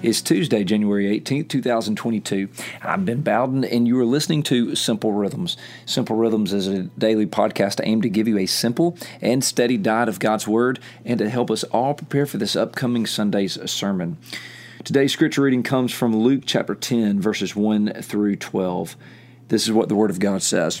It's Tuesday, January 18th, 2022. I'm Ben Bowden, and you are listening to Simple Rhythms. Simple Rhythms is a daily podcast aimed to give you a simple and steady diet of God's Word and to help us all prepare for this upcoming Sunday's sermon. Today's scripture reading comes from Luke chapter 10, verses 1 through 12. This is what the Word of God says.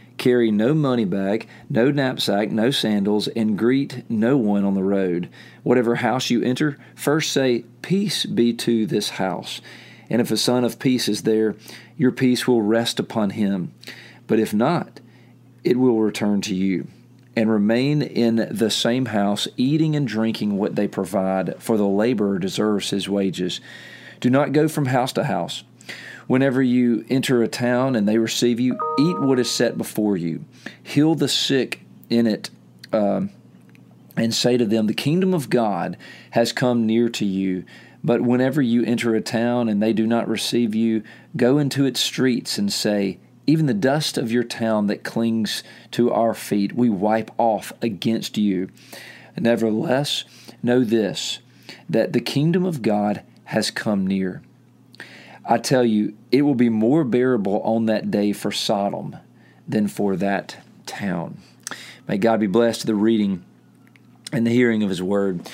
Carry no money bag, no knapsack, no sandals, and greet no one on the road. Whatever house you enter, first say, Peace be to this house. And if a son of peace is there, your peace will rest upon him. But if not, it will return to you. And remain in the same house, eating and drinking what they provide, for the laborer deserves his wages. Do not go from house to house. Whenever you enter a town and they receive you, eat what is set before you. Heal the sick in it, uh, and say to them, The kingdom of God has come near to you. But whenever you enter a town and they do not receive you, go into its streets and say, Even the dust of your town that clings to our feet, we wipe off against you. Nevertheless, know this that the kingdom of God has come near. I tell you, it will be more bearable on that day for Sodom than for that town. May God be blessed to the reading and the hearing of His word.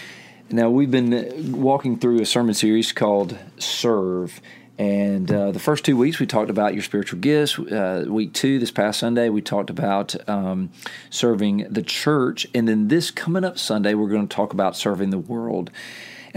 Now, we've been walking through a sermon series called Serve. And uh, the first two weeks, we talked about your spiritual gifts. Uh, week two, this past Sunday, we talked about um, serving the church. And then this coming up Sunday, we're going to talk about serving the world.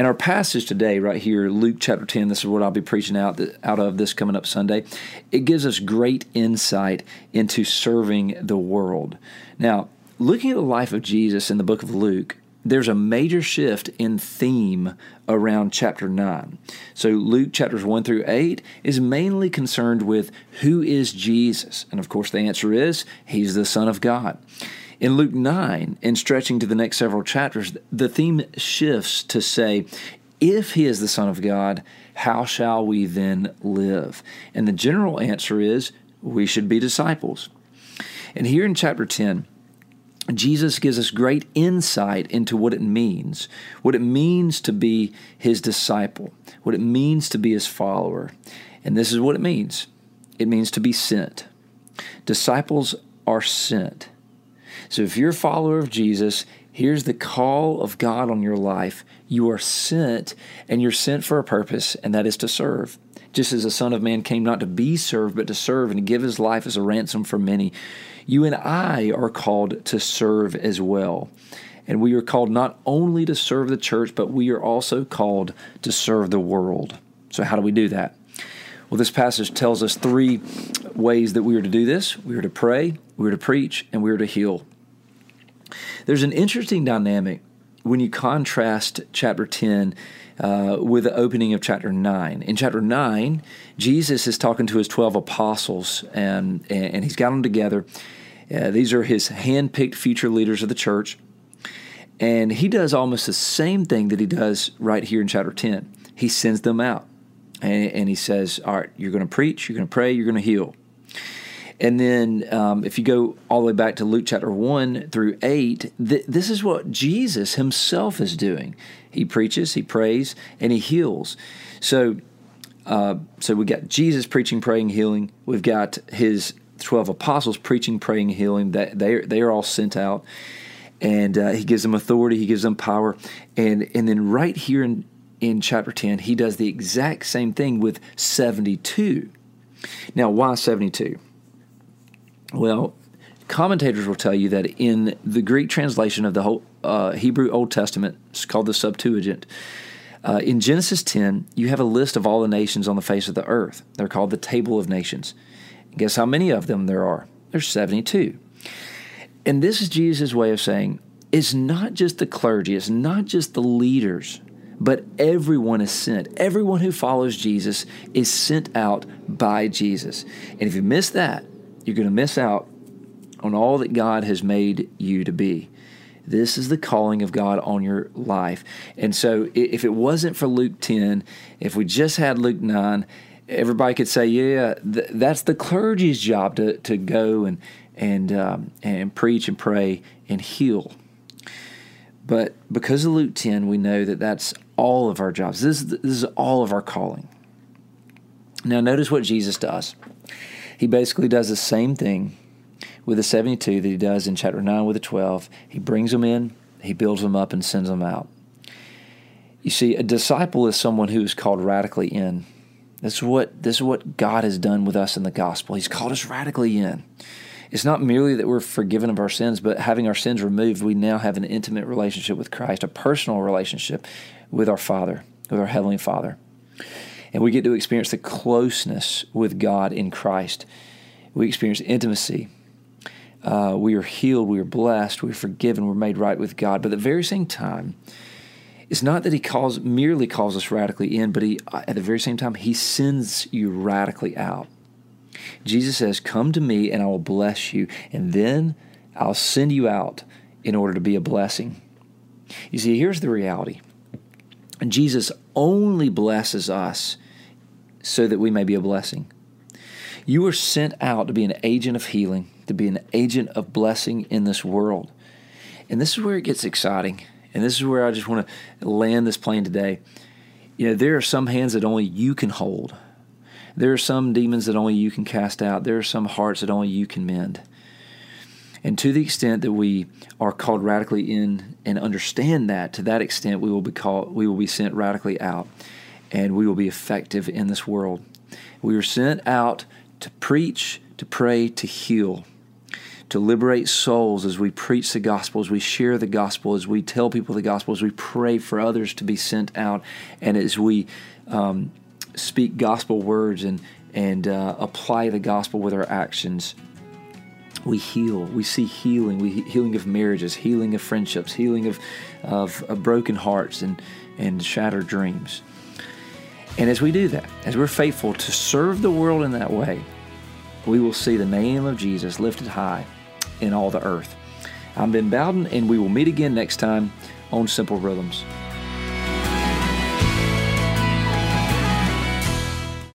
And our passage today, right here, Luke chapter 10, this is what I'll be preaching out, out of this coming up Sunday. It gives us great insight into serving the world. Now, looking at the life of Jesus in the book of Luke, there's a major shift in theme around chapter 9. So, Luke chapters 1 through 8 is mainly concerned with who is Jesus? And of course, the answer is He's the Son of God. In Luke 9, and stretching to the next several chapters, the theme shifts to say, if he is the Son of God, how shall we then live? And the general answer is, we should be disciples. And here in chapter 10, Jesus gives us great insight into what it means, what it means to be his disciple, what it means to be his follower. And this is what it means it means to be sent. Disciples are sent. So if you're a follower of Jesus, here's the call of God on your life. You are sent, and you're sent for a purpose, and that is to serve. Just as the Son of Man came not to be served, but to serve and to give his life as a ransom for many, you and I are called to serve as well. And we are called not only to serve the church, but we are also called to serve the world. So, how do we do that? Well, this passage tells us three ways that we are to do this we are to pray, we are to preach, and we are to heal. There's an interesting dynamic when you contrast chapter 10 uh, with the opening of chapter 9. In chapter 9, Jesus is talking to his 12 apostles, and, and he's got them together. Uh, these are his hand-picked future leaders of the church. And he does almost the same thing that he does right here in chapter 10. He sends them out, and, and he says, All right, you're going to preach, you're going to pray, you're going to heal. And then um, if you go all the way back to Luke chapter 1 through 8, th- this is what Jesus himself is doing. He preaches, he prays, and he heals. So, uh, so we got Jesus preaching, praying, healing. We've got his 12 apostles preaching, praying, healing. That they, they are all sent out. And uh, he gives them authority, he gives them power. And, and then right here in, in chapter 10, he does the exact same thing with 72. Now, why 72? Well, commentators will tell you that in the Greek translation of the whole uh, Hebrew Old Testament, it's called the Septuagint. Uh, in Genesis 10, you have a list of all the nations on the face of the earth. They're called the Table of Nations. Guess how many of them there are? There's 72. And this is Jesus' way of saying it's not just the clergy, it's not just the leaders, but everyone is sent. Everyone who follows Jesus is sent out by Jesus. And if you miss that, you're going to miss out on all that God has made you to be. This is the calling of God on your life. And so, if it wasn't for Luke 10, if we just had Luke 9, everybody could say, yeah, th- that's the clergy's job to, to go and, and, um, and preach and pray and heal. But because of Luke 10, we know that that's all of our jobs. This, this is all of our calling. Now, notice what Jesus does. He basically does the same thing with the 72 that he does in chapter 9 with the 12. He brings them in, he builds them up, and sends them out. You see, a disciple is someone who is called radically in. This is what this is what God has done with us in the gospel. He's called us radically in. It's not merely that we're forgiven of our sins, but having our sins removed, we now have an intimate relationship with Christ, a personal relationship with our Father, with our Heavenly Father. And we get to experience the closeness with God in Christ. We experience intimacy uh, we are healed, we are blessed, we are forgiven, we're made right with God. But at the very same time, it's not that He calls merely calls us radically in, but He at the very same time He sends you radically out. Jesus says, "Come to me, and I will bless you, and then I'll send you out in order to be a blessing." You see, here's the reality. Jesus only blesses us so that we may be a blessing. You were sent out to be an agent of healing to be an agent of blessing in this world. And this is where it gets exciting. And this is where I just want to land this plane today. You know, there are some hands that only you can hold. There are some demons that only you can cast out. There are some hearts that only you can mend. And to the extent that we are called radically in and understand that, to that extent we will be called we will be sent radically out and we will be effective in this world. We are sent out to preach, to pray, to heal to liberate souls as we preach the gospel, as we share the gospel, as we tell people the gospel, as we pray for others to be sent out, and as we um, speak gospel words and and uh, apply the gospel with our actions. We heal. We see healing. We healing of marriages, healing of friendships, healing of, of, of broken hearts and and shattered dreams. And as we do that, as we're faithful to serve the world in that way, we will see the name of Jesus lifted high in all the earth. I'm Ben Bowden, and we will meet again next time on Simple Rhythms.